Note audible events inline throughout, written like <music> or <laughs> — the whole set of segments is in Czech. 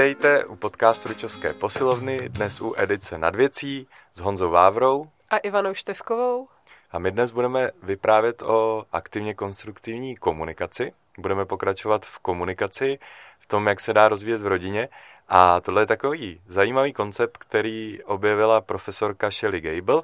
Vítejte u podcastu Ručovské posilovny, dnes u edice nad věcí s Honzou Vávrou a Ivanou Števkovou. A my dnes budeme vyprávět o aktivně konstruktivní komunikaci. Budeme pokračovat v komunikaci, v tom, jak se dá rozvíjet v rodině. A tohle je takový zajímavý koncept, který objevila profesorka Shelley Gable.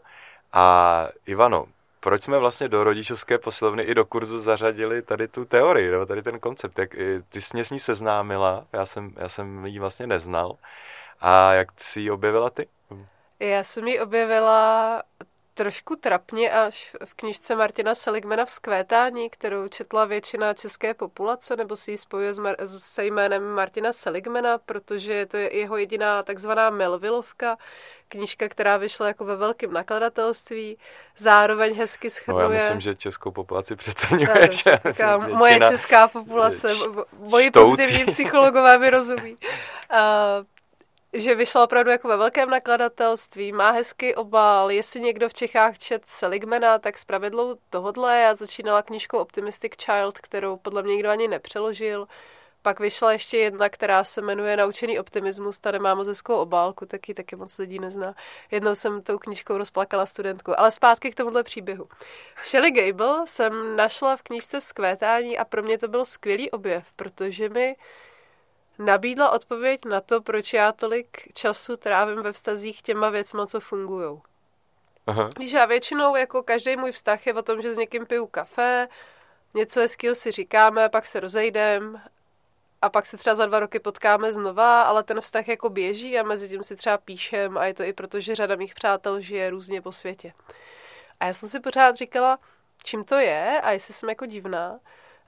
A Ivano, proč jsme vlastně do rodičovské posilovny i do kurzu zařadili tady tu teorii, nebo tady ten koncept, jak ty jsi mě s ní seznámila, já jsem, já jsem ji vlastně neznal, a jak jsi ji objevila ty? Já jsem ji objevila trošku trapně až v knižce Martina Seligmana v Skvétání, kterou četla většina české populace, nebo si ji spojuje s Mar- se jménem Martina Seligmana, protože to je jeho jediná takzvaná Melvillovka, knížka, která vyšla jako ve velkém nakladatelství, zároveň hezky schrnuje... No já myslím, že českou populaci přeceňuje. No, moje česká populace, moji pozitivní psychologové mi rozumí. <laughs> Uh, že vyšla opravdu jako ve velkém nakladatelství, má hezký obal, jestli někdo v Čechách čet Seligmana, tak s pravidlou tohodle. Já začínala knížkou Optimistic Child, kterou podle mě nikdo ani nepřeložil. Pak vyšla ještě jedna, která se jmenuje Naučený optimismus, ta nemá moc hezkou obálku, taky taky moc lidí nezná. Jednou jsem tou knížkou rozplakala studentku. Ale zpátky k tomuhle příběhu. Shelley Gable jsem našla v knížce v skvétání a pro mě to byl skvělý objev, protože mi nabídla odpověď na to, proč já tolik času trávím ve vztazích těma věcma, co fungují. Víš, já většinou, jako každý můj vztah je o tom, že s někým piju kafe, něco hezkého si říkáme, pak se rozejdem a pak se třeba za dva roky potkáme znova, ale ten vztah jako běží a mezi tím si třeba píšem a je to i proto, že řada mých přátel žije různě po světě. A já jsem si pořád říkala, čím to je a jestli jsem jako divná.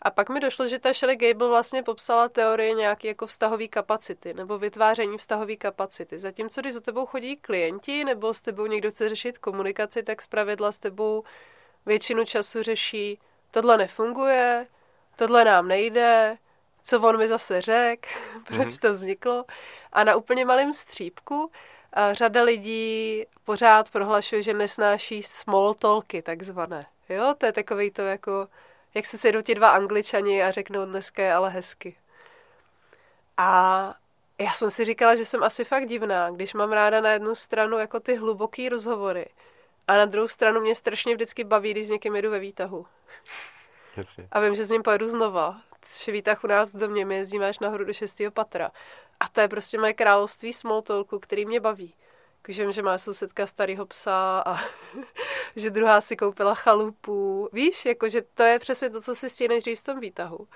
A pak mi došlo, že ta Shelley Gable vlastně popsala teorii nějaké jako vztahové kapacity nebo vytváření vztahové kapacity. Zatímco když za tebou chodí klienti nebo s tebou někdo chce řešit komunikaci, tak zpravidla s tebou většinu času řeší tohle nefunguje, tohle nám nejde, co on mi zase řekl, <laughs> proč mm-hmm. to vzniklo. A na úplně malém střípku a řada lidí pořád prohlašuje, že nesnáší small talky takzvané. Jo, to je takový to jako jak se sejdou ti dva angličani a řeknou dneska je ale hezky. A já jsem si říkala, že jsem asi fakt divná, když mám ráda na jednu stranu jako ty hluboký rozhovory a na druhou stranu mě strašně vždycky baví, když s někým jedu ve výtahu. Jasně. A vím, že s ním pojedu znova. Tři výtah u nás v domě, my jezdíme až nahoru do šestého patra. A to je prostě moje království small talku, který mě baví. Vím, že má sousedka starého psa a <laughs> že druhá si koupila chalupu. Víš, jakože to je přesně to, co si stíneš dřív v tom výtahu.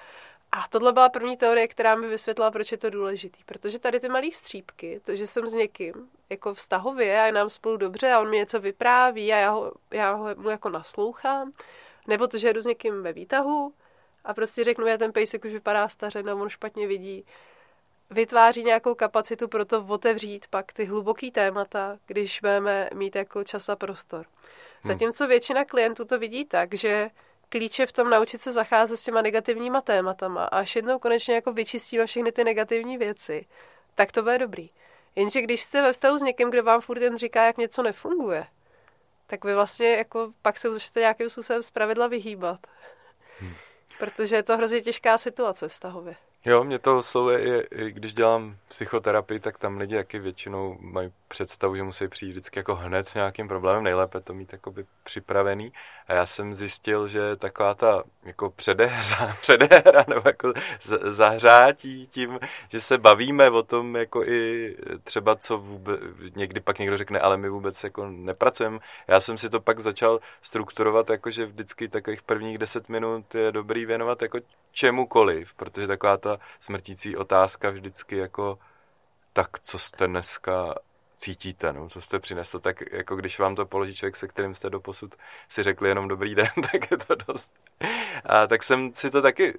A tohle byla první teorie, která mi vysvětlila, proč je to důležitý. Protože tady ty malé střípky, to, že jsem s někým jako vztahově a je nám spolu dobře a on mi něco vypráví a já, ho, já ho, mu jako naslouchám, nebo to, že jedu s někým ve výtahu a prostě řeknu, já ten pejsek už vypadá staře, no on špatně vidí vytváří nějakou kapacitu pro to otevřít pak ty hluboký témata, když budeme mít jako čas a prostor. Zatímco většina klientů to vidí tak, že klíče v tom naučit se zacházet s těma negativníma tématama a až jednou konečně jako vyčistíme všechny ty negativní věci, tak to bude dobrý. Jenže když jste ve vztahu s někým, kdo vám furt jen říká, jak něco nefunguje, tak vy vlastně jako pak se začnete nějakým způsobem zpravidla vyhýbat. Hmm. Protože je to hrozně těžká situace vztahově. Jo, mě to oslovuje, když dělám psychoterapii, tak tam lidi taky většinou mají představu, že musí přijít vždycky jako hned s nějakým problémem, nejlépe to mít jakoby připravený. A já jsem zjistil, že taková ta jako předehra, <laughs> předehra nebo jako zahřátí tím, že se bavíme o tom jako i třeba co vůbec, někdy pak někdo řekne, ale my vůbec jako nepracujeme. Já jsem si to pak začal strukturovat, jako že vždycky takových prvních deset minut je dobrý věnovat jako čemukoliv, protože taková ta smrtící otázka vždycky jako tak co jste dneska cítíte, no, co jste přinesl, tak jako když vám to položí člověk, se kterým jste doposud si řekli jenom dobrý den, <laughs> tak je to dost. A tak jsem si to taky,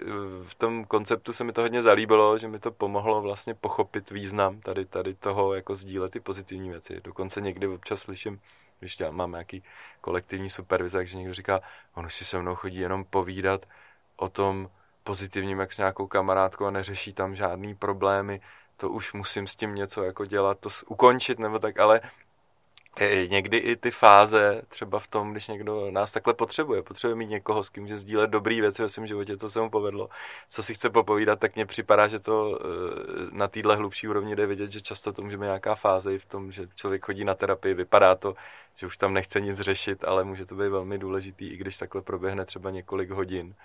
v tom konceptu se mi to hodně zalíbilo, že mi to pomohlo vlastně pochopit význam tady, tady toho, jako sdílet ty pozitivní věci. Dokonce někdy občas slyším, když já mám nějaký kolektivní supervize, že někdo říká, on už si se mnou chodí jenom povídat o tom pozitivním, jak s nějakou kamarádkou a neřeší tam žádný problémy, to už musím s tím něco jako dělat, to ukončit nebo tak, ale někdy i ty fáze, třeba v tom, když někdo nás takhle potřebuje, potřebuje mít někoho, s kým může sdílet dobrý věci ve svém životě, co se mu povedlo, co si chce popovídat, tak mně připadá, že to eh, na téhle hlubší úrovni jde vidět, že často to může být nějaká fáze i v tom, že člověk chodí na terapii, vypadá to, že už tam nechce nic řešit, ale může to být velmi důležitý, i když takhle proběhne třeba několik hodin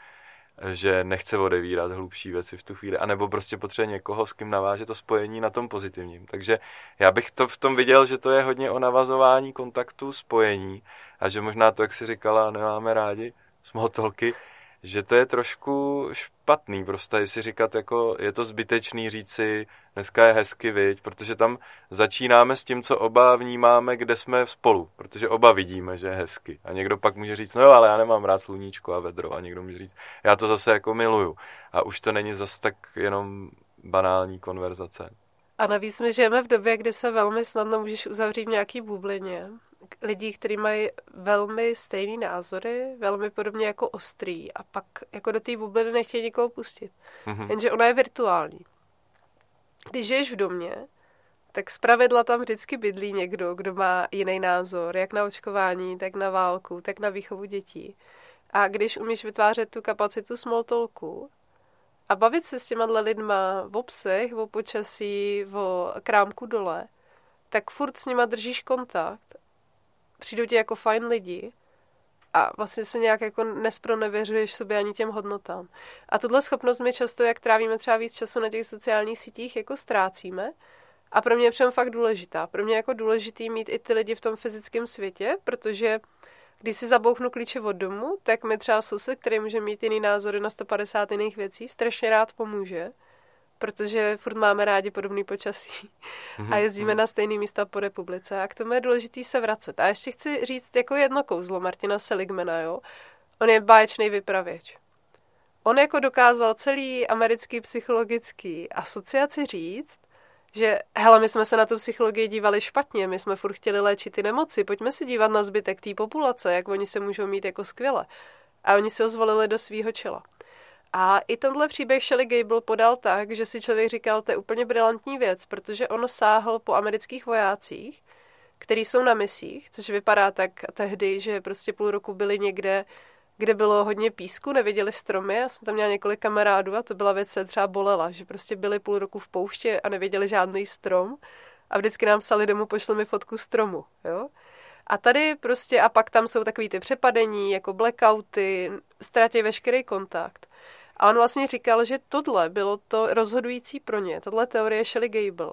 že nechce odevírat hlubší věci v tu chvíli, anebo prostě potřebuje někoho, s kým naváže to spojení na tom pozitivním. Takže já bych to v tom viděl, že to je hodně o navazování kontaktu, spojení a že možná to, jak si říkala, nemáme rádi smotolky, že to je trošku špatný, prostě jestli říkat, jako je to zbytečný říci, dneska je hezky, viď, protože tam začínáme s tím, co oba vnímáme, kde jsme spolu, protože oba vidíme, že je hezky. A někdo pak může říct, no jo, ale já nemám rád sluníčko a vedro. A někdo může říct, já to zase jako miluju. A už to není zase tak jenom banální konverzace. A navíc my žijeme v době, kdy se velmi snadno můžeš uzavřít v nějaký bublině lidí, kteří mají velmi stejné názory, velmi podobně jako ostrý a pak jako do té bubliny nechtějí nikoho pustit. Mm-hmm. Jenže ona je virtuální. Když žiješ v domě, tak zpravidla tam vždycky bydlí někdo, kdo má jiný názor, jak na očkování, tak na válku, tak na výchovu dětí. A když umíš vytvářet tu kapacitu small talku a bavit se s těma lidma o psech, o počasí, o krámku dole, tak furt s nima držíš kontakt přijdou ti jako fajn lidi a vlastně se nějak jako nespronevěřuješ sobě ani těm hodnotám. A tuhle schopnost my často, jak trávíme třeba víc času na těch sociálních sítích, jako ztrácíme. A pro mě je přem fakt důležitá. Pro mě je jako důležitý mít i ty lidi v tom fyzickém světě, protože když si zabouchnu klíče od domu, tak mi třeba soused, který může mít jiný názory na 150 jiných věcí, strašně rád pomůže protože furt máme rádi podobný počasí a jezdíme na stejné místa po republice a k tomu je důležitý se vracet. A ještě chci říct jako jedno kouzlo Martina Seligmana, jo. On je báječný vypravěč. On jako dokázal celý americký psychologický asociaci říct, že hele, my jsme se na tu psychologii dívali špatně, my jsme furt chtěli léčit ty nemoci, pojďme se dívat na zbytek té populace, jak oni se můžou mít jako skvěle. A oni si ho zvolili do svýho čela. A i tenhle příběh Shelley Gable podal tak, že si člověk říkal, to je úplně brilantní věc, protože on sáhl po amerických vojácích, který jsou na misích, což vypadá tak tehdy, že prostě půl roku byli někde, kde bylo hodně písku, neviděli stromy. Já jsem tam měla několik kamarádů a to byla věc, se třeba bolela, že prostě byli půl roku v pouště a neviděli žádný strom a vždycky nám psali domů, pošli mi fotku stromu, jo. A tady prostě, a pak tam jsou takový ty přepadení, jako blackouty, ztratí veškerý kontakt. A on vlastně říkal, že tohle bylo to rozhodující pro ně, tohle teorie Shelley Gable,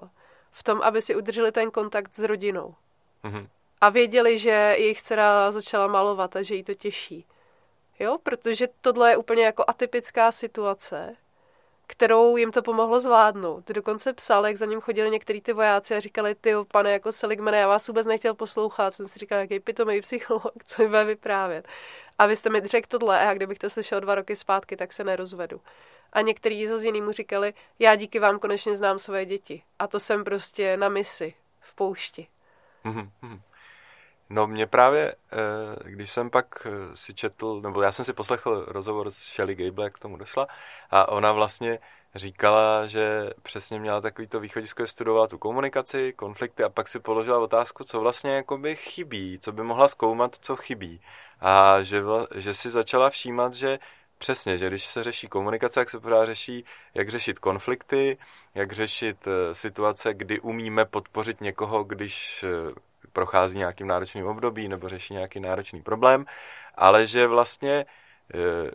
v tom, aby si udrželi ten kontakt s rodinou. Mm-hmm. A věděli, že jejich dcera začala malovat a že jí to těší. Jo, protože tohle je úplně jako atypická situace, kterou jim to pomohlo zvládnout. Dokonce psal, jak za ním chodili některý ty vojáci a říkali, ty pane, jako Seligmane, já vás vůbec nechtěl poslouchat. Jsem si říkal, jaký pitomý psycholog, co mi bude vyprávět. A vy jste mi řekl tohle a kdybych to slyšel dva roky zpátky, tak se nerozvedu. A některý z jiný mu říkali, já díky vám konečně znám své děti. A to jsem prostě na misi v poušti. Mm-hmm. No mě právě, eh, když jsem pak eh, si četl, nebo já jsem si poslechl rozhovor s Shelly Gable, jak k tomu došla, a ona vlastně říkala, že přesně měla takový to východisko, že studovala tu komunikaci, konflikty a pak si položila otázku, co vlastně jakoby chybí, co by mohla zkoumat, co chybí. A že, že si začala všímat, že Přesně, že když se řeší komunikace, jak se pořád řeší, jak řešit konflikty, jak řešit eh, situace, kdy umíme podpořit někoho, když prochází nějakým náročným období nebo řeší nějaký náročný problém, ale že vlastně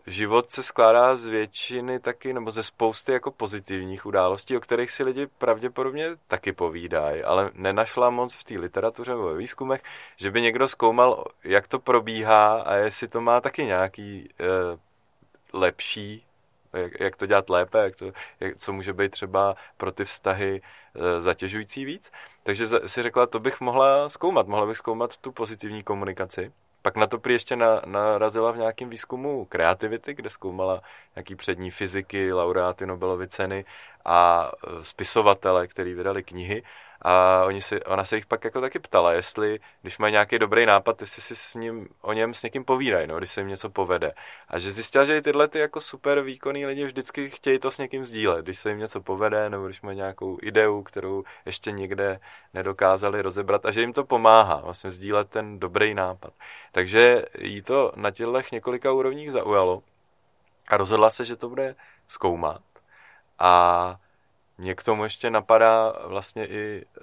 život se skládá z většiny taky, nebo ze spousty jako pozitivních událostí, o kterých si lidi pravděpodobně taky povídají, ale nenašla moc v té literatuře nebo ve výzkumech, že by někdo zkoumal, jak to probíhá a jestli to má taky nějaký e, lepší jak, jak to dělat lépe, jak to, jak, co může být třeba pro ty vztahy e, zatěžující víc. Takže si řekla, to bych mohla zkoumat, mohla bych zkoumat tu pozitivní komunikaci. Pak na to prý ještě na, narazila v nějakém výzkumu kreativity, kde zkoumala nějaký přední fyziky, laureáty Nobelovy ceny a e, spisovatele, který vydali knihy a oni si, ona se jich pak jako taky ptala, jestli, když mají nějaký dobrý nápad, jestli si s ním, o něm s někým povídají, no, když se jim něco povede. A že zjistila, že i tyhle ty jako super výkonný lidi vždycky chtějí to s někým sdílet, když se jim něco povede, nebo když mají nějakou ideu, kterou ještě někde nedokázali rozebrat a že jim to pomáhá vlastně sdílet ten dobrý nápad. Takže jí to na těchto několika úrovních zaujalo a rozhodla se, že to bude zkoumat. A mě k tomu ještě napadá vlastně i, eh,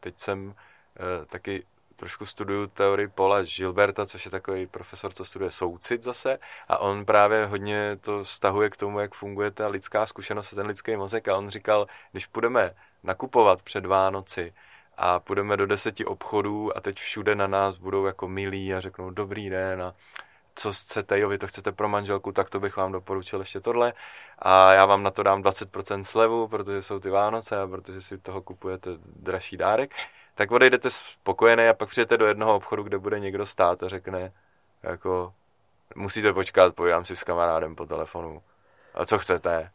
teď jsem eh, taky trošku studuju teorii Paula Gilberta, což je takový profesor, co studuje soucit zase a on právě hodně to stahuje k tomu, jak funguje ta lidská zkušenost a ten lidský mozek. A on říkal, když půjdeme nakupovat před Vánoci a půjdeme do deseti obchodů a teď všude na nás budou jako milí a řeknou dobrý den a co chcete, jo, vy to chcete pro manželku, tak to bych vám doporučil ještě tohle a já vám na to dám 20% slevu, protože jsou ty Vánoce a protože si toho kupujete dražší dárek, tak odejdete spokojený a pak přijete do jednoho obchodu, kde bude někdo stát a řekne, jako, musíte počkat, povídám si s kamarádem po telefonu. A co chcete?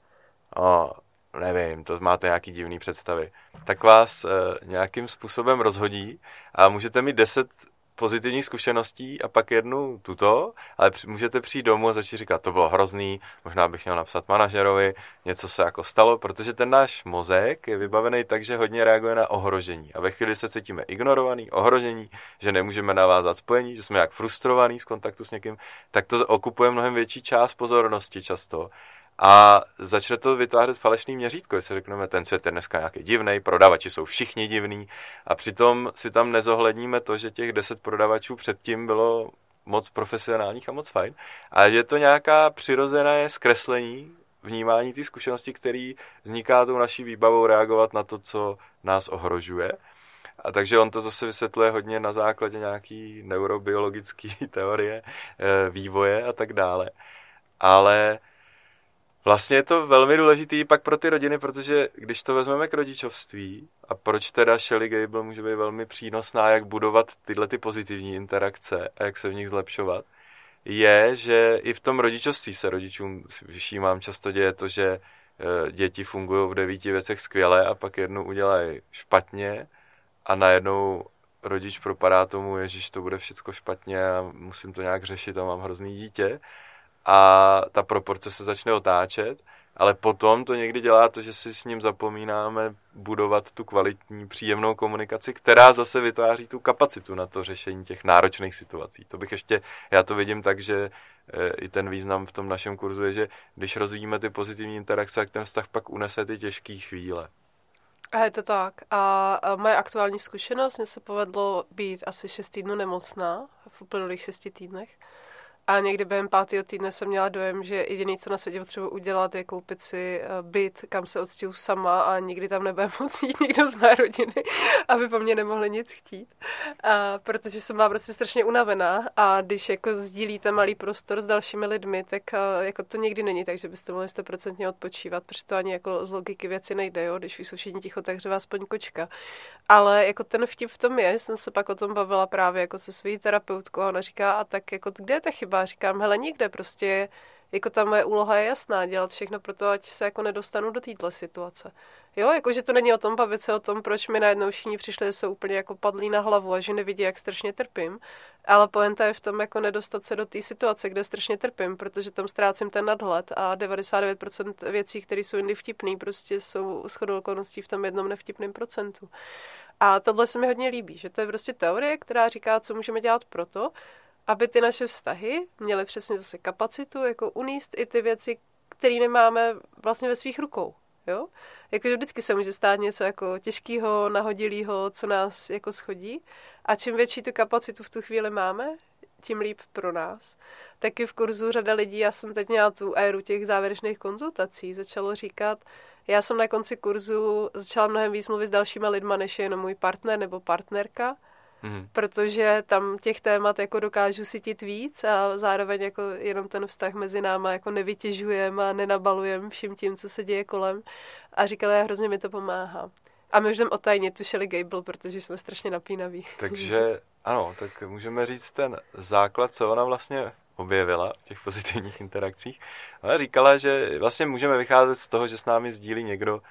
O, nevím, to máte nějaký divný představy. Tak vás e, nějakým způsobem rozhodí a můžete mít 10 pozitivních zkušeností a pak jednu tuto, ale můžete přijít domů a začít říkat, to bylo hrozný, možná bych měl napsat manažerovi, něco se jako stalo, protože ten náš mozek je vybavený tak, že hodně reaguje na ohrožení. A ve chvíli se cítíme ignorovaný, ohrožení, že nemůžeme navázat spojení, že jsme jak frustrovaný z kontaktu s někým, tak to okupuje mnohem větší část pozornosti často a začne to vytvářet falešný měřítko, jestli řekneme, ten svět je dneska nějaký divný, prodavači jsou všichni divní a přitom si tam nezohledníme to, že těch deset prodavačů předtím bylo moc profesionálních a moc fajn a je to nějaká přirozené zkreslení vnímání té zkušenosti, který vzniká tou naší výbavou reagovat na to, co nás ohrožuje. A takže on to zase vysvětluje hodně na základě nějaký neurobiologické <laughs> teorie, eh, vývoje a tak dále. Ale Vlastně je to velmi důležitý pak pro ty rodiny, protože když to vezmeme k rodičovství, a proč teda Shelly Gable může být velmi přínosná, jak budovat tyhle ty pozitivní interakce a jak se v nich zlepšovat, je, že i v tom rodičovství se rodičům všímám často děje to, že eh, děti fungují v devíti věcech skvěle a pak jednu udělají špatně a najednou rodič propadá tomu, že to bude všechno špatně a musím to nějak řešit a mám hrozný dítě a ta proporce se začne otáčet, ale potom to někdy dělá to, že si s ním zapomínáme budovat tu kvalitní, příjemnou komunikaci, která zase vytváří tu kapacitu na to řešení těch náročných situací. To bych ještě, já to vidím tak, že e, i ten význam v tom našem kurzu je, že když rozvíjíme ty pozitivní interakce, tak ten vztah pak unese ty těžké chvíle. A je to tak. A moje aktuální zkušenost, mně se povedlo být asi 6 týdnů nemocná v uplynulých 6 týdnech. A někdy během pátého týdne jsem měla dojem, že jediné, co na světě potřebuji udělat, je koupit si eh, byt, kam se odstěhu sama a nikdy tam nebude <laughs> moc jít nikdo z mé rodiny, aby po mně nemohli nic chtít. A protože jsem byla prostě strašně unavená a když jako sdílíte malý prostor s dalšími lidmi, tak eh, jako to nikdy není tak, že byste mohli 100% odpočívat, protože to ani jako z logiky věci nejde, jo? když jsou všichni ticho, tak vás aspoň kočka. Ale jako ten vtip v tom je, jsem se pak o tom bavila právě jako se svojí terapeutkou a ona říká, a tak jako kde je ta chyba? Třeba říkám, hele, nikde prostě, jako ta moje úloha je jasná, dělat všechno pro to, ať se jako nedostanu do této situace. Jo, jakože to není o tom bavit se o tom, proč mi najednou všichni přišli, že jsou úplně jako padlí na hlavu a že nevidí, jak strašně trpím. Ale poenta je v tom, jako nedostat se do té situace, kde strašně trpím, protože tam ztrácím ten nadhled a 99% věcí, které jsou jindy vtipný, prostě jsou shodou okolností v tom jednom nevtipném procentu. A tohle se mi hodně líbí, že to je prostě teorie, která říká, co můžeme dělat proto, aby ty naše vztahy měly přesně zase kapacitu, jako uníst i ty věci, které nemáme vlastně ve svých rukou. Jo? Jakože vždycky se může stát něco jako těžkého, nahodilého, co nás jako schodí. A čím větší tu kapacitu v tu chvíli máme, tím líp pro nás. Taky v kurzu řada lidí, já jsem teď měla tu éru těch závěrečných konzultací, začalo říkat, já jsem na konci kurzu začala mnohem víc mluvit s dalšíma lidma, než je jenom můj partner nebo partnerka mm. protože tam těch témat jako dokážu sytit víc a zároveň jako jenom ten vztah mezi náma jako nevytěžujeme a nenabalujeme vším tím, co se děje kolem. A říkala, já hrozně mi to pomáhá. A my už jdem otajně tušili Gable, protože jsme strašně napínaví. Takže <laughs> ano, tak můžeme říct ten základ, co ona vlastně objevila v těch pozitivních interakcích. Ona říkala, že vlastně můžeme vycházet z toho, že s námi sdílí někdo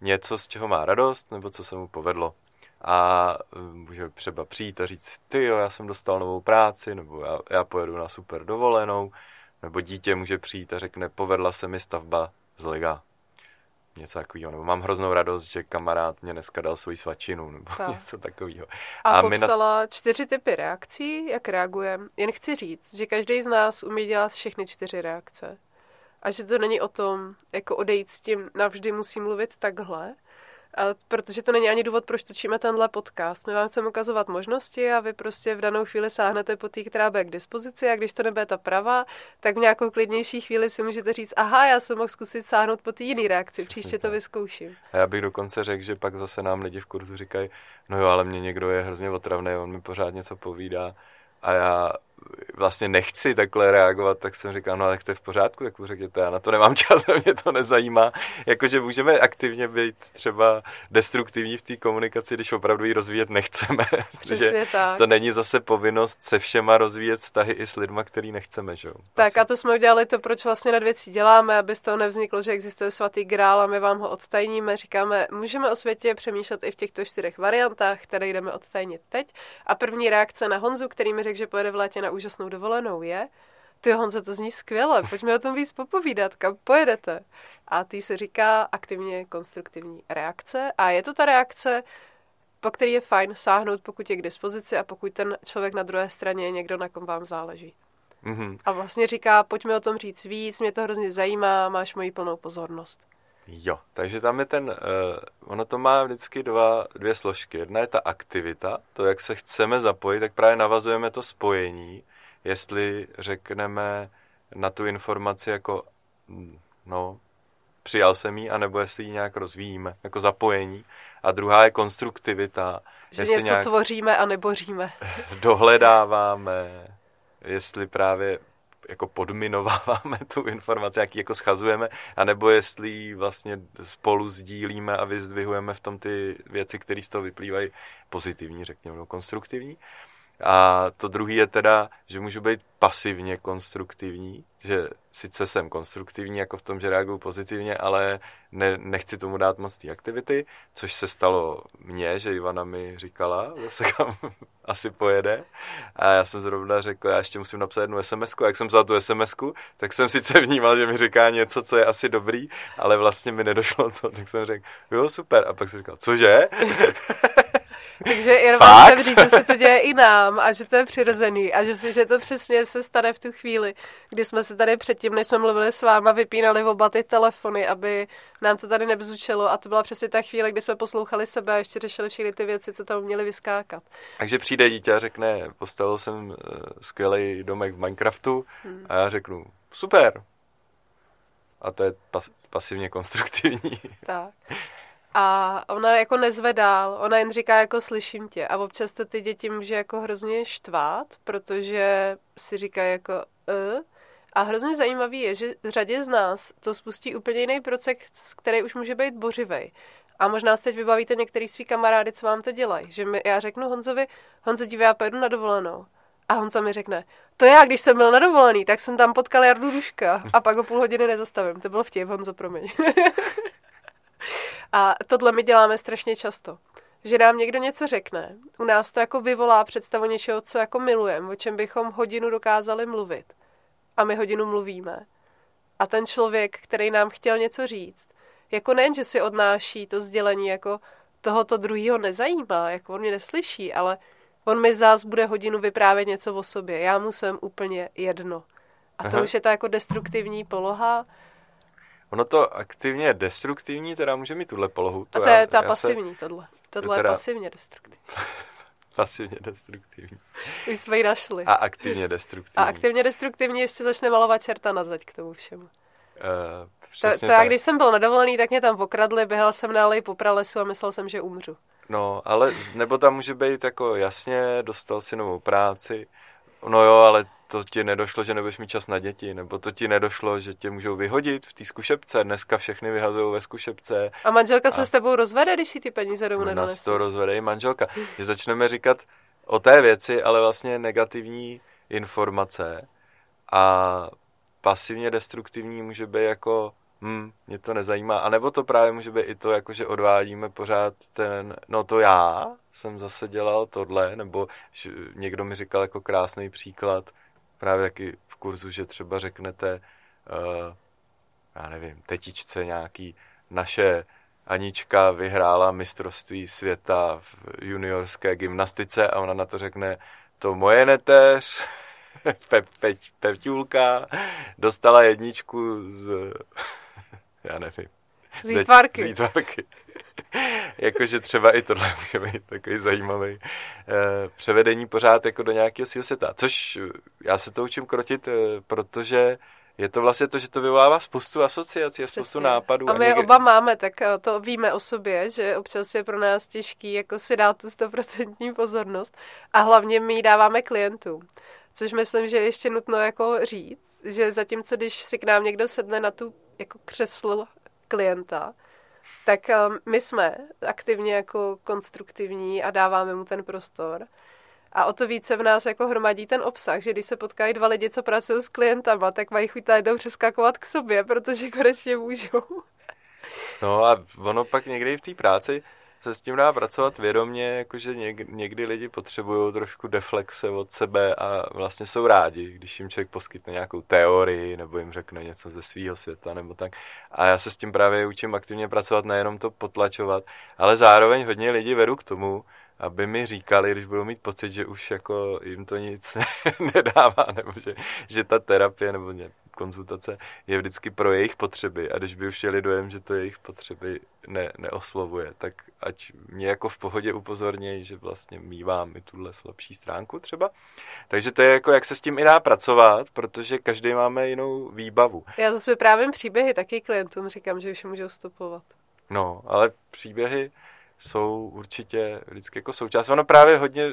něco, z čeho má radost, nebo co se mu povedlo a eh, může třeba přijít a říct, ty jo, já jsem dostal novou práci, nebo já, já pojedu na super dovolenou, nebo dítě může přijít a řekne, povedla se mi stavba z Lega. Něco takového. Nebo mám hroznou radost, že kamarád mě dneska dal svoji svačinu, nebo tak. <laughs> něco takového. A, a popsala na... čtyři typy reakcí, jak reagujeme. Jen chci říct, že každý z nás umí dělat všechny čtyři reakce. A že to není o tom, jako odejít s tím, navždy musím mluvit takhle, ale protože to není ani důvod, proč točíme tenhle podcast. My vám chceme ukazovat možnosti a vy prostě v danou chvíli sáhnete po té, která bude k dispozici a když to nebude ta pravá, tak v nějakou klidnější chvíli si můžete říct, aha, já jsem mohl zkusit sáhnout po té jiné reakci, příště to vyzkouším. A já bych dokonce řekl, že pak zase nám lidi v kurzu říkají, no jo, ale mě někdo je hrozně otravný, on mi pořád něco povídá a já vlastně nechci takhle reagovat, tak jsem říkal, no ale to je v pořádku, tak řekněte, já na to nemám <laughs> čas a mě to nezajímá. Jakože můžeme aktivně být třeba destruktivní v té komunikaci, když opravdu ji rozvíjet nechceme. <laughs> Přesně tak. To není zase povinnost se všema rozvíjet vztahy i s lidma, který nechceme, že jo? Tak a to jsme udělali to, proč vlastně nad věcí děláme, aby z toho nevzniklo, že existuje svatý grál a my vám ho odtajníme. Říkáme, můžeme o světě přemýšlet i v těchto čtyřech variantách, které jdeme odtajnit teď. A první reakce na Honzu, který mi řekl, že pojede v létě na úžasnou dovolenou je, ty Honzo, to zní skvěle, pojďme o tom víc popovídat, kam pojedete. A ty se říká aktivně konstruktivní reakce a je to ta reakce, po který je fajn sáhnout, pokud je k dispozici a pokud ten člověk na druhé straně je někdo, na kom vám záleží. Mm-hmm. A vlastně říká, pojďme o tom říct víc, mě to hrozně zajímá, máš moji plnou pozornost. Jo, takže tam je ten, uh, ono to má vždycky dva, dvě složky. Jedna je ta aktivita, to, jak se chceme zapojit, tak právě navazujeme to spojení, jestli řekneme na tu informaci jako, mm, no, přijal jsem ji, anebo jestli ji nějak rozvíjíme, jako zapojení. A druhá je konstruktivita. Že něco nějak tvoříme a neboříme. <laughs> Dohledáváme, jestli právě jako podminováváme tu informaci, jak ji jako schazujeme, anebo jestli ji vlastně spolu sdílíme a vyzdvihujeme v tom ty věci, které z toho vyplývají pozitivní, řekněme, no, konstruktivní. A to druhý je teda, že můžu být pasivně konstruktivní, že sice jsem konstruktivní jako v tom, že reaguju pozitivně, ale ne, nechci tomu dát moc té aktivity, což se stalo mně, že Ivana mi říkala, <laughs> zase kam asi pojede. A já jsem zrovna řekl, já ještě musím napsat jednu sms A jak jsem vzal tu sms tak jsem sice vnímal, že mi říká něco, co je asi dobrý, ale vlastně mi nedošlo to, tak jsem řekl, jo, super. A pak jsem říkal, cože? <laughs> Takže jenom chcem říct, že se to děje i nám a že to je přirozený a že, že to přesně se stane v tu chvíli, kdy jsme se tady předtím, než jsme mluvili s váma, vypínali oba ty telefony, aby nám to tady nebzučilo a to byla přesně ta chvíle, kdy jsme poslouchali sebe a ještě řešili všechny ty věci, co tam měly vyskákat. Takže přijde dítě a řekne, postavil jsem uh, skvělý domek v Minecraftu hmm. a já řeknu, super. A to je pas- pasivně konstruktivní. Tak. A ona jako nezvedá, ona jen říká jako slyším tě. A občas to ty děti může jako hrozně štvát, protože si říká jako uh, a hrozně zajímavý je, že řadě z nás to spustí úplně jiný proces, který už může být bořivej. A možná se teď vybavíte některý svý kamarády, co vám to dělají. Že mi, já řeknu Honzovi, Honzo, dívej, já pojedu na dovolenou. A Honza mi řekne, to já, když jsem byl na dovolený, tak jsem tam potkal Jardu Duška a pak ho půl hodiny nezastavím. To bylo vtip, Honzo, promiň. <laughs> A tohle my děláme strašně často. Že nám někdo něco řekne, u nás to jako vyvolá představu něčeho, co jako milujeme, o čem bychom hodinu dokázali mluvit. A my hodinu mluvíme. A ten člověk, který nám chtěl něco říct, jako nejen, že si odnáší to sdělení, jako tohoto druhého nezajímá, jako on mě neslyší, ale on mi zás bude hodinu vyprávět něco o sobě. Já mu jsem úplně jedno. A to Aha. už je ta jako destruktivní poloha, Ono to aktivně destruktivní, teda může mít tuhle polohu. To A to já, je ta pasivní, se... tohle. Tohle je, teda... je pasivně destruktivní. <laughs> pasivně destruktivní. Už jsme ji našli. A aktivně destruktivní. A aktivně destruktivní ještě začne malovat čerta na zeď k tomu všemu. Uh, to, to já, když jsem byl nadovolený, tak mě tam okradli, běhal jsem na alej po pralesu a myslel jsem, že umřu. No, ale nebo tam může být jako jasně, dostal si novou práci, no jo, ale to ti nedošlo, že nebudeš mít čas na děti, nebo to ti nedošlo, že tě můžou vyhodit v té zkušebce. Dneska všechny vyhazují ve zkušebce. A manželka a... se s tebou rozvede, když jí ty peníze domů no, Nás to rozvede i manželka. Že začneme říkat o té věci, ale vlastně negativní informace a pasivně destruktivní může být jako hm, mě to nezajímá. A nebo to právě může být i to, jako že odvádíme pořád ten, no to já jsem zase dělal tohle, nebo že někdo mi říkal jako krásný příklad, právě taky v kurzu, že třeba řeknete, uh, já nevím, tetičce nějaký, naše Anička vyhrála mistrovství světa v juniorské gymnastice a ona na to řekne, to moje neteř, <laughs> pe, pe, Pepťulka, dostala jedničku z, <laughs> já nevím. Z výtvarky. Z výtvarky. Jakože třeba i tohle může být takový zajímavý eh, převedení pořád jako do nějakého svého světa. Což já se to učím krotit, eh, protože je to vlastně to, že to vyvolává spoustu asociací a spoustu nápadů. A my a někdy... oba máme, tak eh, to víme o sobě, že občas je pro nás těžký jako si dát tu stoprocentní pozornost a hlavně my ji dáváme klientům. Což myslím, že je ještě nutno jako říct, že zatímco když si k nám někdo sedne na tu jako křeslo klienta, tak eh, my jsme aktivně jako konstruktivní a dáváme mu ten prostor. A o to více v nás jako hromadí ten obsah, že když se potkají dva lidi, co pracují s klientama, tak mají chuť jdou přeskakovat k sobě, protože konečně můžou. No a ono pak někdy v té práci se s tím dá pracovat vědomě, jakože něk, někdy lidi potřebují trošku deflexe od sebe a vlastně jsou rádi, když jim člověk poskytne nějakou teorii nebo jim řekne něco ze svého světa nebo tak. A já se s tím právě učím aktivně pracovat, nejenom to potlačovat, ale zároveň hodně lidí vedu k tomu, aby mi říkali, když budou mít pocit, že už jako jim to nic <laughs> nedává, nebo že, že ta terapie nebo konzultace je vždycky pro jejich potřeby a když by už jeli dojem, že to jejich potřeby ne, neoslovuje, tak ať mě jako v pohodě upozornějí, že vlastně mývám i tuhle slabší stránku třeba. Takže to je jako, jak se s tím i dá pracovat, protože každý máme jinou výbavu. Já zase právě příběhy taky klientům říkám, že už můžou vstupovat. No, ale příběhy, jsou určitě vždycky jako součást. Ono právě hodně,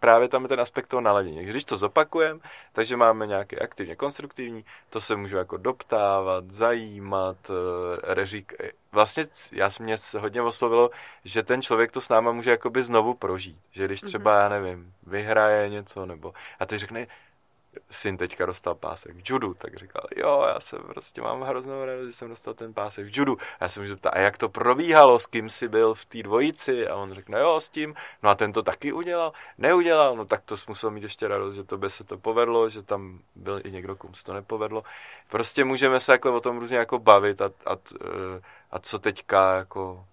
právě tam je ten aspekt toho naladění. Když to zopakujeme, takže máme nějaké aktivně konstruktivní, to se můžu jako doptávat, zajímat, eh, režik. Vlastně já jsem mě hodně oslovilo, že ten člověk to s náma může jakoby znovu prožít. Že když třeba, mhm. já nevím, vyhraje něco, nebo a ty řekne, syn teďka dostal pásek v judu, tak říkal, jo, já jsem prostě mám hroznou radost, že jsem dostal ten pásek v judu. A já jsem můžu ptát, a jak to probíhalo, s kým jsi byl v té dvojici? A on řekne, jo, s tím. No a ten to taky udělal? Neudělal, no tak to musel mít ještě radost, že to by se to povedlo, že tam byl i někdo, komu se to nepovedlo. Prostě můžeme se jako o tom různě jako bavit a, a, a co teďka jako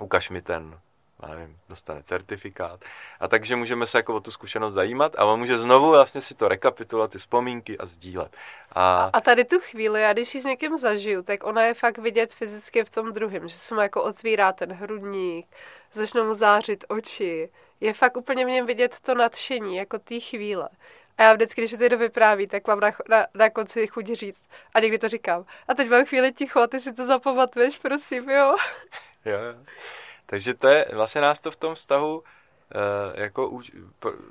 ukaž mi ten nevím, dostane certifikát. A takže můžeme se jako o tu zkušenost zajímat a on může znovu vlastně si to rekapitulovat, ty vzpomínky a sdílet. A... a tady tu chvíli, já když ji s někým zažiju, tak ona je fakt vidět fyzicky v tom druhém, že se mu jako otvírá ten hrudník, začnou mu zářit oči. Je fakt úplně v něm vidět to nadšení, jako té chvíle. A já vždycky, když mi to vypráví, tak mám na, na, na konci chuť říct. A někdy to říkám. A teď mám chvíli ticho, a ty si to zapamatuješ, prosím, jo? jo. Takže to je, vlastně nás to v tom vztahu uh, jako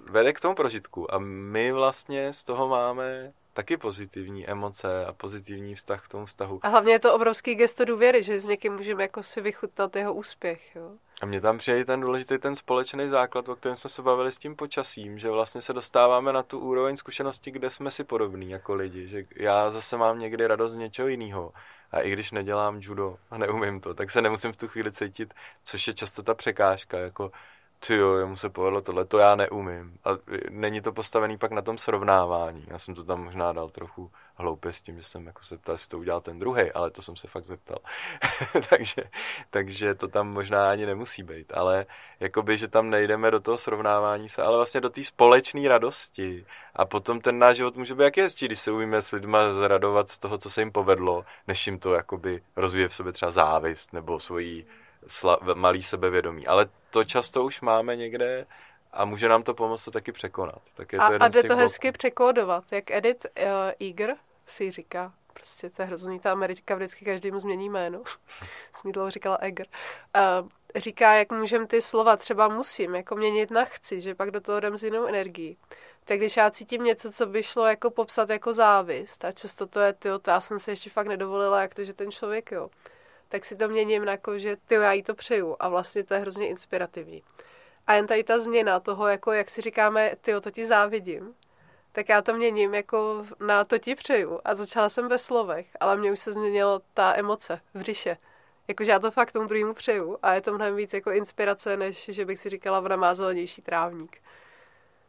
vede k tomu prožitku. A my vlastně z toho máme taky pozitivní emoce a pozitivní vztah k tomu vztahu. A hlavně je to obrovský gesto důvěry, že s někým můžeme jako si vychutnat jeho úspěch. Jo? A mě tam přijde ten důležitý ten společný základ, o kterém jsme se bavili s tím počasím, že vlastně se dostáváme na tu úroveň zkušenosti, kde jsme si podobní jako lidi, že já zase mám někdy radost z něčeho jiného a i když nedělám judo a neumím to, tak se nemusím v tu chvíli cítit, což je často ta překážka, jako ty jo, jemu se povedlo tohle, to já neumím. A není to postavený pak na tom srovnávání. Já jsem to tam možná dal trochu hloupě s tím, že jsem jako se ptal, jestli to udělal ten druhý, ale to jsem se fakt zeptal. <laughs> takže, takže to tam možná ani nemusí být. Ale jakoby, že tam nejdeme do toho srovnávání se, ale vlastně do té společné radosti. A potom ten náš život může být jak hezčí, když se umíme s lidma zradovat z toho, co se jim povedlo, než jim to jakoby rozvíje v sobě třeba závist nebo svoji sla- malý sebevědomí. Ale to často už máme někde a může nám to pomoct to taky překonat. Tak je to a, a jde to hezky překódovat, jak Edith uh, Eager si říká. Prostě to je hrozný, ta Amerika vždycky každému změní jméno. <laughs> Smídlo říkala Eger. Uh, říká, jak můžem ty slova třeba musím, jako měnit na chci, že pak do toho jdem s jinou energií. Tak když já cítím něco, co by šlo jako popsat jako závist, a často to je, ty, to já jsem si ještě fakt nedovolila, jak to, že ten člověk, jo, tak si to měním jako, že ty já jí to přeju a vlastně to je hrozně inspirativní. A jen tady ta změna toho, jako jak si říkáme, ty to ti závidím, tak já to měním jako na to ti přeju. A začala jsem ve slovech, ale mě už se změnila ta emoce v břiše. Jakože já to fakt tomu druhému přeju a je to mnohem víc jako inspirace, než že bych si říkala, ona má zelenější trávník.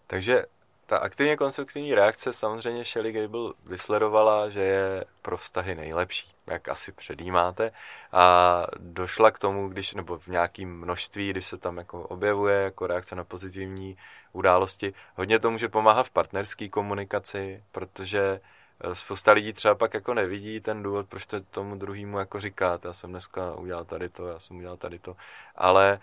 Takže ta aktivně konstruktivní reakce samozřejmě Shelley Gable vysledovala, že je pro vztahy nejlepší, jak asi předjímáte. A došla k tomu, když, nebo v nějakém množství, když se tam jako objevuje jako reakce na pozitivní události. Hodně to může pomáhat v partnerské komunikaci, protože eh, spousta lidí třeba pak jako nevidí ten důvod, proč to tomu druhému jako říkat. Já jsem dneska udělal tady to, já jsem udělal tady to. Ale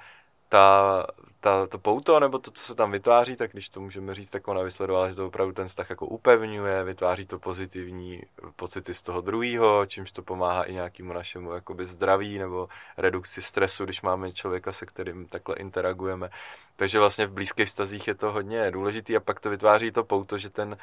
ta, ta, to pouto, nebo to, co se tam vytváří, tak když to můžeme říct, tak ona vysledovala, že to opravdu ten vztah jako upevňuje, vytváří to pozitivní pocity z toho druhého, čímž to pomáhá i nějakému našemu jakoby zdraví nebo redukci stresu, když máme člověka, se kterým takhle interagujeme. Takže vlastně v blízkých stazích je to hodně důležitý a pak to vytváří to pouto, že ten uh,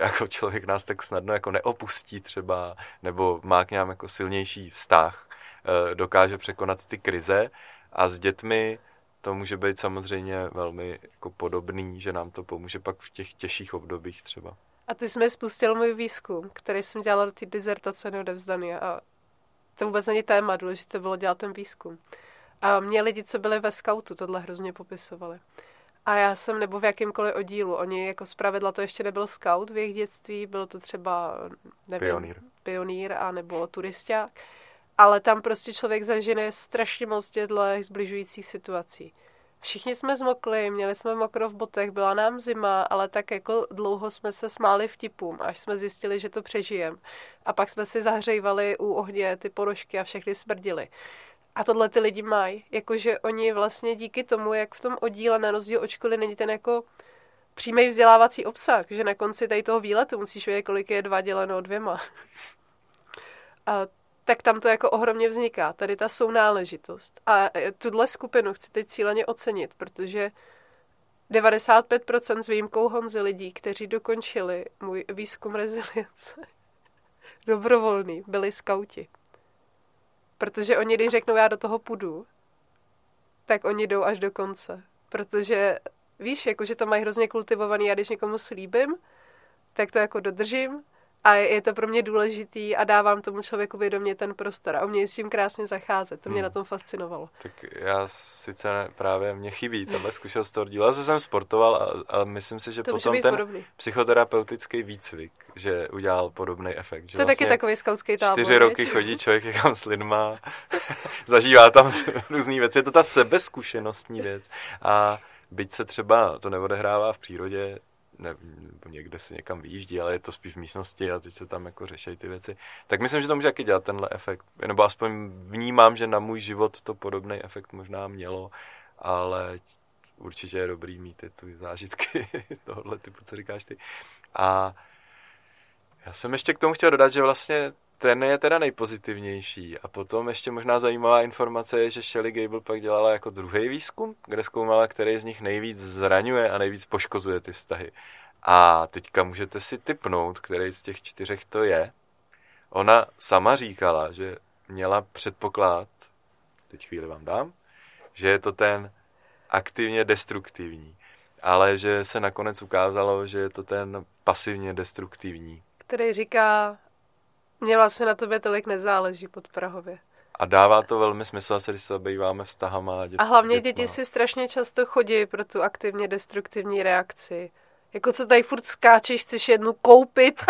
jako člověk nás tak snadno jako neopustí třeba, nebo má k nám jako silnější vztah, uh, dokáže překonat ty krize a s dětmi to může být samozřejmě velmi jako podobný, že nám to pomůže pak v těch těžších obdobích třeba. A ty jsme spustil můj výzkum, který jsem dělala do té dizertace neodevzdaný a to vůbec není téma, důležité bylo dělat ten výzkum. A mě lidi, co byli ve skautu, tohle hrozně popisovali. A já jsem, nebo v jakýmkoliv oddílu, oni jako zpravidla to ještě nebyl scout v jejich dětství, byl to třeba, nevím, pionýr, pionýr a nebo turisták ale tam prostě člověk zažine strašně moc těchto zbližujících situací. Všichni jsme zmokli, měli jsme mokro v botech, byla nám zima, ale tak jako dlouho jsme se smáli vtipům, až jsme zjistili, že to přežijeme. A pak jsme si zahřejvali u ohně ty porožky a všechny smrdili. A tohle ty lidi mají, jakože oni vlastně díky tomu, jak v tom oddíle na rozdíl od školy není ten jako přímý vzdělávací obsah, že na konci tady toho výletu musíš vědět, kolik je dva děleno dvěma. A tak tam to jako ohromně vzniká, tady ta sounáležitost. A e, tuhle skupinu chci teď cíleně ocenit, protože 95% s výjimkou Honzy lidí, kteří dokončili můj výzkum rezilience, <laughs> dobrovolný, byli skauti. Protože oni, když řeknou, já do toho půjdu, tak oni jdou až do konce. Protože víš, jako, že to mají hrozně kultivovaný, já když někomu slíbím, tak to jako dodržím a je to pro mě důležitý a dávám tomu člověku vědomě ten prostor a umějí s tím krásně zacházet. To mě hmm. na tom fascinovalo. Tak já sice ne, právě mě chybí tahle zkušenost toho díla. Zase jsem sportoval a, a myslím si, že to potom ten podobný. psychoterapeutický výcvik, že udělal podobný efekt. Že to je vlastně taky takový skautský tábor. Čtyři roky chodí člověk někam s lidma, <laughs> zažívá tam různé věci. Je to ta sebezkušenostní věc. A byť se třeba to neodehrává v přírodě, ne, někde si někam vyjíždí, ale je to spíš v místnosti a teď se tam jako řeší ty věci. Tak myslím, že to může taky dělat tenhle efekt. Nebo aspoň vnímám, že na můj život to podobný efekt možná mělo, ale určitě je dobrý mít ty, ty zážitky <laughs> tohohle typu, co říkáš ty. A já jsem ještě k tomu chtěl dodat, že vlastně ten je teda nejpozitivnější. A potom ještě možná zajímavá informace je, že Shelley Gable pak dělala jako druhý výzkum, kde zkoumala, který z nich nejvíc zraňuje a nejvíc poškozuje ty vztahy. A teďka můžete si typnout, který z těch čtyřech to je. Ona sama říkala, že měla předpoklad, teď chvíli vám dám, že je to ten aktivně destruktivní, ale že se nakonec ukázalo, že je to ten pasivně destruktivní. Který říká, mně vlastně na tobě tolik nezáleží pod Prahově. A dává to velmi smysl, se když se obýváme vztahama. Dět, a hlavně dětma. děti si strašně často chodí pro tu aktivně destruktivní reakci. Jako co tady furt skáčeš, chceš jednu koupit.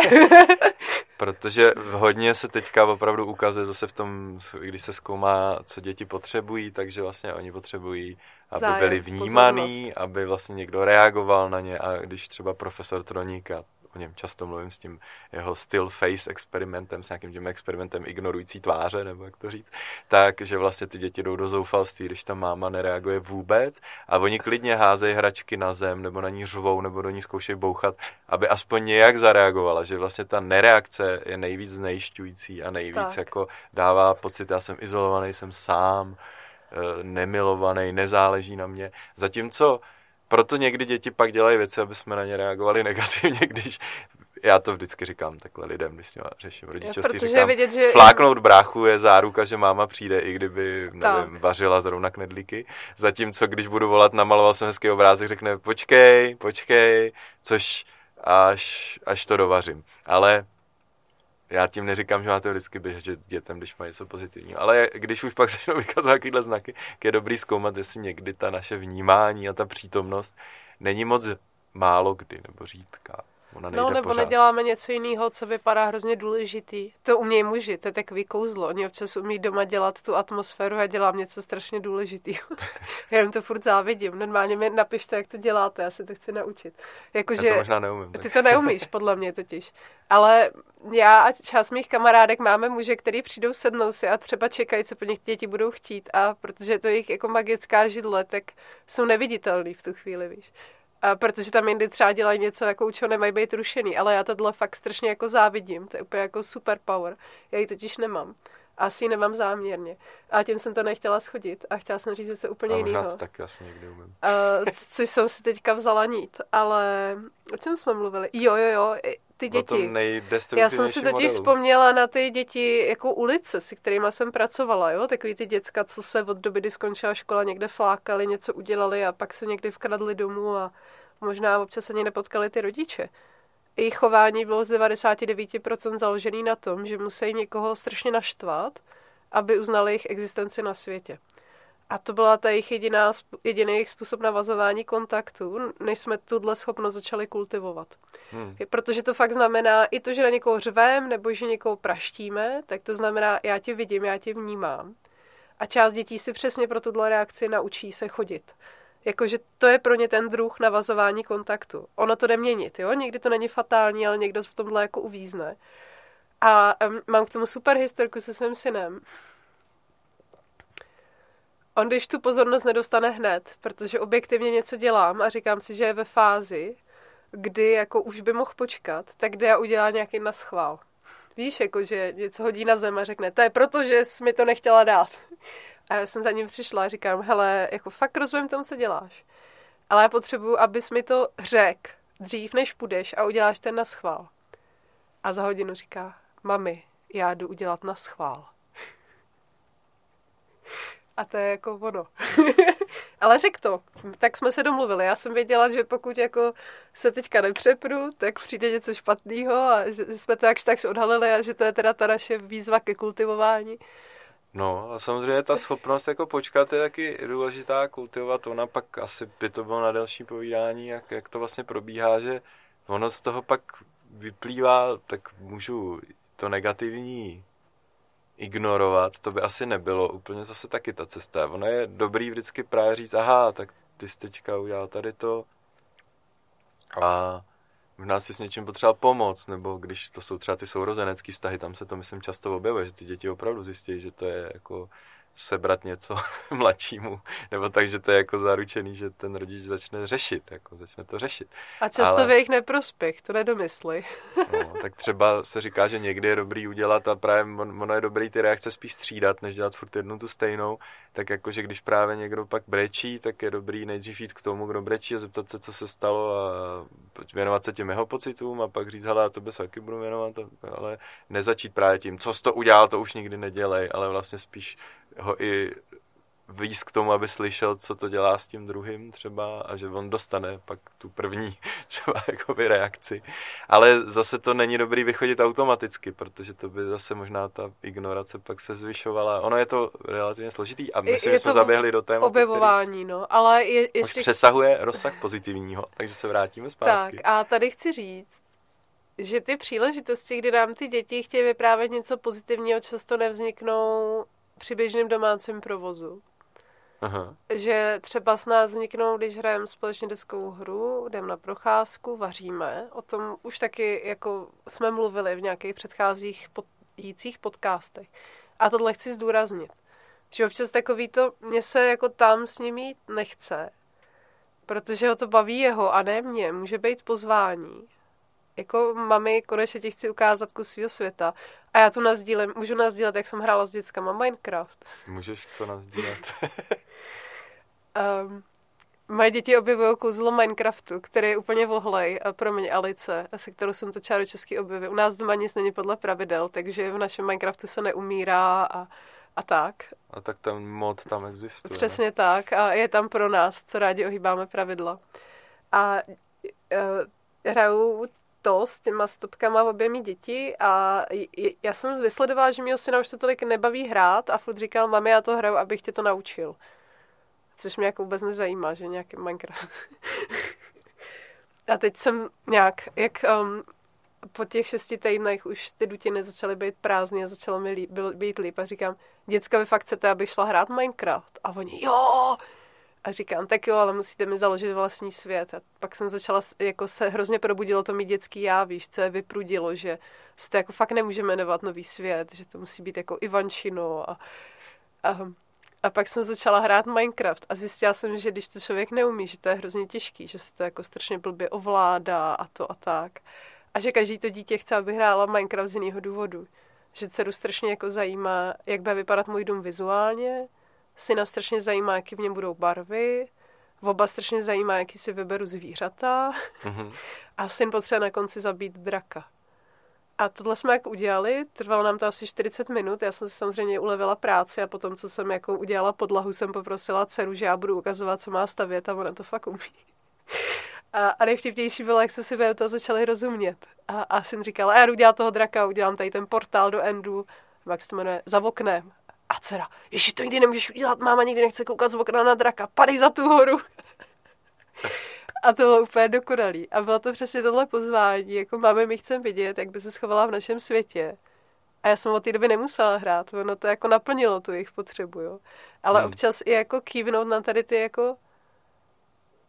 <laughs> Protože hodně se teďka opravdu ukazuje zase v tom, když se zkoumá, co děti potřebují, takže vlastně oni potřebují, aby Zájem, byli vnímaný, pozornost. aby vlastně někdo reagoval na ně a když třeba profesor Troníka o něm často mluvím s tím jeho still face experimentem, s nějakým tím experimentem ignorující tváře, nebo jak to říct, tak, že vlastně ty děti jdou do zoufalství, když ta máma nereaguje vůbec a oni klidně házejí hračky na zem, nebo na ní řvou, nebo do ní zkoušejí bouchat, aby aspoň nějak zareagovala, že vlastně ta nereakce je nejvíc znejišťující a nejvíc tak. jako dává pocit, já jsem izolovaný, jsem sám, eh, nemilovaný, nezáleží na mě. Zatímco proto někdy děti pak dělají věci, aby jsme na ně reagovali <laughs> negativně, když já to vždycky říkám takhle lidem, když s nimi řeším rodičovství, říkám, vidět, že... fláknout bráchu je záruka, že máma přijde, i kdyby, nevím, vařila zrovna knedlíky. Zatímco, když budu volat, namaloval jsem hezký obrázek, řekne, počkej, počkej, což až, až to dovařím. Ale já tím neříkám, že máte vždycky běžet dětem, když mají něco pozitivního. Ale když už pak <laughs> začnou vykazovat takovéhle znaky, je dobrý zkoumat, jestli někdy ta naše vnímání a ta přítomnost není moc málo kdy nebo řídká. Ona no, nebo pořád. neděláme něco jiného, co vypadá hrozně důležitý. To umějí muži, to je takový kouzlo. Oni občas umí doma dělat tu atmosféru a dělám něco strašně důležitého. <laughs> já jim to furt závidím. Normálně mi napište, jak to děláte, já se to chci naučit. Jako, já to možná neumím. Tak. Ty to neumíš, podle mě totiž. Ale já a část mých kamarádek máme muže, který přijdou, sednou si a třeba čekají, co po nich děti budou chtít. A protože to je jejich jako magická židle, tak jsou neviditelný v tu chvíli, víš. A protože tam jindy třeba dělají něco, jako u čeho nemají být rušený, ale já tohle fakt strašně jako závidím, to je úplně jako super power, já ji totiž nemám. Asi ji nemám záměrně. A tím jsem to nechtěla schodit a chtěla jsem říct něco úplně jiného. tak asi někdy umím. Což jsem si teďka vzala nít, ale o čem jsme mluvili? Jo, jo, jo, ty děti. Já jsem si totiž modelu. vzpomněla na ty děti jako ulice, s kterými jsem pracovala, jo? Takový ty děcka, co se od doby, kdy skončila škola, někde flákali, něco udělali a pak se někdy vkradli domů a možná občas ani nepotkali ty rodiče. Jejich chování bylo z 99% založený na tom, že musí někoho strašně naštvat, aby uznali jejich existenci na světě. A to byla ta jejich jediná, jediný jejich způsob navazování kontaktu, než jsme tuhle schopnost začali kultivovat. Hmm. Protože to fakt znamená i to, že na někoho řvem nebo že někoho praštíme, tak to znamená, já tě vidím, já tě vnímám. A část dětí si přesně pro tuhle reakci naučí se chodit. Jakože to je pro ně ten druh navazování kontaktu. Ono to jde měnit, jo? Někdy to není fatální, ale někdo v tomhle jako uvízne. A um, mám k tomu super historku se svým synem. On když tu pozornost nedostane hned, protože objektivně něco dělám a říkám si, že je ve fázi, kdy jako už by mohl počkat, tak jde a udělá nějaký naschvál. Víš, jako že něco hodí na zem a řekne, to je proto, že jsi mi to nechtěla dát. <laughs> A já jsem za ním přišla a říkám, hele, jako fakt rozumím tomu, co děláš. Ale já potřebuji, abys mi to řek dřív, než půjdeš a uděláš ten na schvál. A za hodinu říká, mami, já jdu udělat na schvál. A to je jako ono. <laughs> Ale řek to. Tak jsme se domluvili. Já jsem věděla, že pokud jako se teďka nepřepru, tak přijde něco špatného a že jsme to jakž takž odhalili a že to je teda ta naše výzva ke kultivování. No a samozřejmě ta schopnost jako počkat je taky důležitá kultivovat. Ona pak asi by to bylo na další povídání, jak, jak to vlastně probíhá, že ono z toho pak vyplývá, tak můžu to negativní ignorovat, to by asi nebylo úplně zase taky ta cesta. Ono je dobrý vždycky právě říct, aha, tak ty jsi teďka udělal tady to a možná si s něčím potřeba pomoct, nebo když to jsou třeba ty sourozenecké vztahy, tam se to myslím často objevuje, že ty děti opravdu zjistí, že to je jako sebrat něco <laughs> mladšímu, nebo tak, že to je jako zaručený, že ten rodič začne řešit, jako začne to řešit. A často Ale... v jejich neprospěch, to nedomysli. no, tak třeba se říká, že někdy je dobrý udělat a právě ono je dobrý ty reakce spíš střídat, než dělat furt jednu tu stejnou, tak jako, že když právě někdo pak brečí, tak je dobrý nejdřív jít k tomu, kdo brečí a zeptat se, co se stalo a věnovat se těm jeho pocitům a pak říct, hele, já tebe se taky budu věnovat, ale nezačít právě tím, co jsi to udělal, to už nikdy nedělej, ale vlastně spíš ho i víc k tomu, aby slyšel, co to dělá s tím druhým třeba a že on dostane pak tu první <laughs> třeba jakoby reakci. Ale zase to není dobrý vychodit automaticky, protože to by zase možná ta ignorace pak se zvyšovala. Ono je to relativně složitý a myslím, že jsme zaběhli do tématu. Objevování, který no, ale je, ještě... Už přesahuje rozsah pozitivního, takže se vrátíme zpátky. Tak a tady chci říct, že ty příležitosti, kdy nám ty děti chtějí vyprávět něco pozitivního, často nevzniknou při běžném domácím provozu. Aha. Že třeba s nás vzniknou, když hrajeme společně deskou hru, jdeme na procházku, vaříme. O tom už taky jako jsme mluvili v nějakých předcházích pod, jících podcastech. A tohle chci zdůraznit. Že občas takový to, mě se jako tam s ním jít nechce, protože ho to baví jeho a ne mě. Může být pozvání jako mami, konečně ti chci ukázat kus svého světa. A já tu nazdílem, můžu nazdílet, jak jsem hrála s dětskama Minecraft. Můžeš to nazdílet. um, <laughs> moje děti objevují kouzlo Minecraftu, který je úplně vohlej a pro mě Alice, se kterou jsem to čáru český objevil. U nás doma nic není podle pravidel, takže v našem Minecraftu se neumírá a, a tak. A tak ten mod tam existuje. Přesně ne? tak a je tam pro nás, co rádi ohýbáme pravidla. A uh, hraju to s těma stopkama v oběmi děti a já jsem vysledovala, že mého syna už se tolik nebaví hrát a furt říkal, mami, já to hraju, abych tě to naučil. Což mě jako vůbec nezajímá, že nějaký Minecraft. <laughs> a teď jsem nějak, jak um, po těch šesti týdnech už ty dutiny začaly být prázdné a začalo mi líp, být líp a říkám, děcka, vy fakt chcete, abych šla hrát Minecraft? A oni, jo! A říkám, tak jo, ale musíte mi založit vlastní svět. A pak jsem začala, jako se hrozně probudilo to mít dětský já, víš, co je vyprudilo, že se to jako fakt nemůže jmenovat nový svět, že to musí být jako Ivančino a, a, a pak jsem začala hrát Minecraft a zjistila jsem, že když to člověk neumí, že to je hrozně těžký, že se to jako strašně blbě ovládá a to a tak. A že každý to dítě chce, aby hrála Minecraft z jiného důvodu. Že dceru strašně jako zajímá, jak bude vypadat můj dům vizuálně, syna strašně zajímá, jaký v něm budou barvy, v oba strašně zajímá, jaký si vyberu zvířata mm-hmm. <laughs> a syn potřebuje na konci zabít draka. A tohle jsme jak udělali, trvalo nám to asi 40 minut, já jsem si samozřejmě ulevila práci a potom, co jsem jako udělala podlahu, jsem poprosila dceru, že já budu ukazovat, co má stavět a ona to fakt umí. <laughs> A, a nejvtipnější bylo, jak se si to začali rozumět. A, a syn říkal, a já jdu dělat toho draka, udělám tady ten portál do Endu, jak se to jmenuje, za oknem. A dcera, ještě to nikdy nemůžeš udělat, máma nikdy nechce koukat z okna na draka, padej za tu horu. <laughs> A to bylo úplně dokonalý. A bylo to přesně tohle pozvání, jako máme, my chceme vidět, jak by se schovala v našem světě. A já jsem od té doby nemusela hrát, ono to jako naplnilo tu jejich potřebu, jo. Ale hmm. občas i jako kývnout na tady ty jako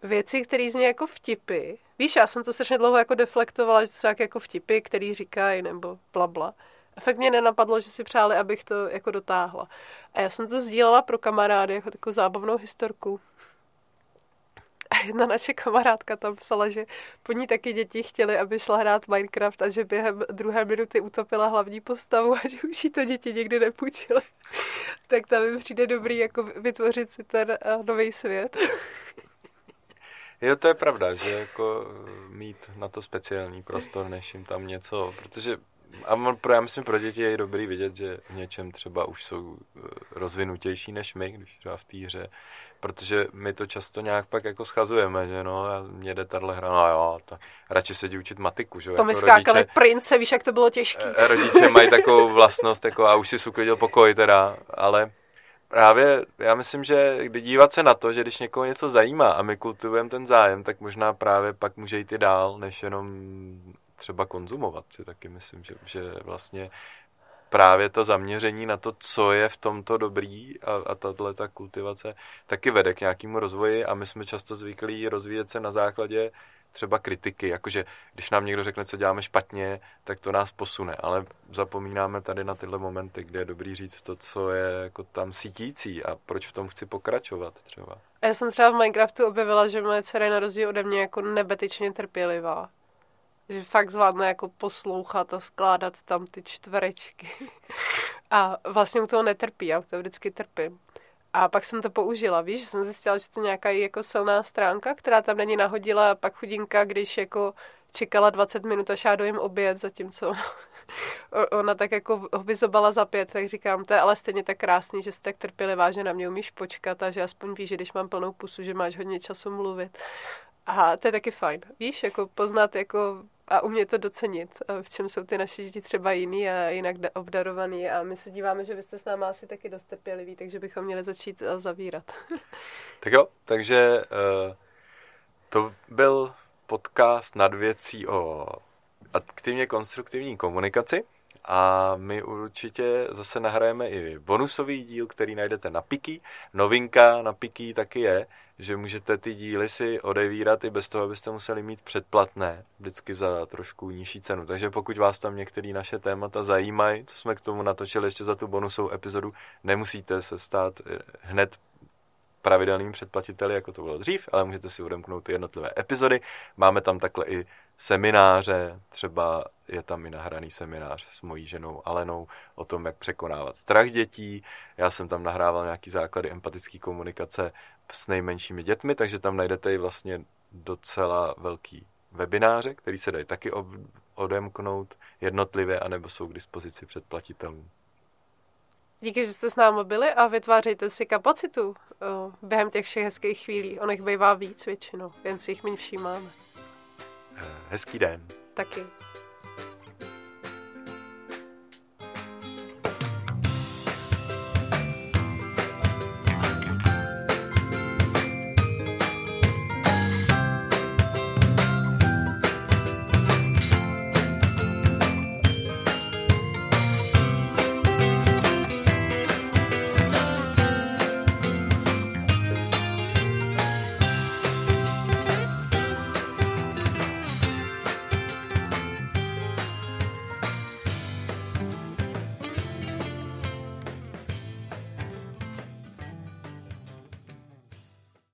věci, které zní jako vtipy. Víš, já jsem to strašně dlouho jako deflektovala, že to jsou jako vtipy, který říkají, nebo blabla. Bla. A fakt mě nenapadlo, že si přáli, abych to jako dotáhla. A já jsem to sdílela pro kamarády jako takovou zábavnou historku. A jedna naše kamarádka tam psala, že po ní taky děti chtěli, aby šla hrát Minecraft a že během druhé minuty utopila hlavní postavu a že už jí to děti nikdy nepůjčily. <laughs> tak tam mi přijde dobrý jako vytvořit si ten eh, nový svět. <laughs> Jo, to je pravda, že jako mít na to speciální prostor, než jim tam něco, protože a pro, já myslím, pro děti je dobrý vidět, že v něčem třeba už jsou eh, rozvinutější než my, když třeba v té hře, protože my to často nějak pak jako schazujeme, že no, a mě jde tahle hra, no jo, to, radši sedí učit matiku, že To jako mi skákali rodiče, prince, víš, jak to bylo těžké. Eh, rodiče mají takovou vlastnost, jako a už si uklidil pokoj teda, ale právě já myslím, že když dívat se na to, že když někoho něco zajímá a my kultivujeme ten zájem, tak možná právě pak může jít i dál, než jenom třeba konzumovat si taky myslím, že, že vlastně právě to zaměření na to, co je v tomto dobrý a, a tato ta kultivace taky vede k nějakému rozvoji a my jsme často zvyklí rozvíjet se na základě třeba kritiky, jakože když nám někdo řekne, co děláme špatně, tak to nás posune, ale zapomínáme tady na tyhle momenty, kde je dobrý říct to, co je jako tam sítící a proč v tom chci pokračovat třeba. Já jsem třeba v Minecraftu objevila, že moje dcera je na rozdíl ode mě jako nebetyčně trpělivá. Že fakt zvládne jako poslouchat a skládat tam ty čtverečky. <laughs> a vlastně u toho netrpí, já toho vždycky trpím. A pak jsem to použila, víš, že jsem zjistila, že to je nějaká jako silná stránka, která tam není nahodila a pak chudinka, když jako čekala 20 minut, až já dojím oběd, zatímco <laughs> ona tak jako vyzobala za pět, tak říkám, to je ale stejně tak krásný, že jsi tak trpělivá, že na mě umíš počkat a že aspoň víš, že když mám plnou pusu, že máš hodně času mluvit. A to je taky fajn, víš, jako poznat jako a umět to docenit, v čem jsou ty naše děti třeba jiný a jinak obdarovaný a my se díváme, že vy jste s náma asi taky dost trpěliví, takže bychom měli začít eh, zavírat. <laughs> tak jo, takže uh, to byl podcast nad věcí o aktivně konstruktivní komunikaci a my určitě zase nahrajeme i bonusový díl, který najdete na Piki. Novinka na Piki taky je, že můžete ty díly si odevírat i bez toho, abyste museli mít předplatné, vždycky za trošku nižší cenu. Takže pokud vás tam některé naše témata zajímají, co jsme k tomu natočili ještě za tu bonusovou epizodu, nemusíte se stát eh, hned pravidelným předplatiteli, jako to bylo dřív, ale můžete si odemknout ty jednotlivé epizody. Máme tam takhle i semináře, třeba je tam i nahraný seminář s mojí ženou Alenou o tom, jak překonávat strach dětí. Já jsem tam nahrával nějaký základy empatické komunikace s nejmenšími dětmi, takže tam najdete i vlastně docela velký webináře, který se dají taky odemknout jednotlivě, anebo jsou k dispozici předplatitelům. Díky, že jste s námi byli a vytvářejte si kapacitu během těch všech hezkých chvílí. On jich bývá víc většinou, jen si jich méně všímáme. Eh, Hezký den. Taky.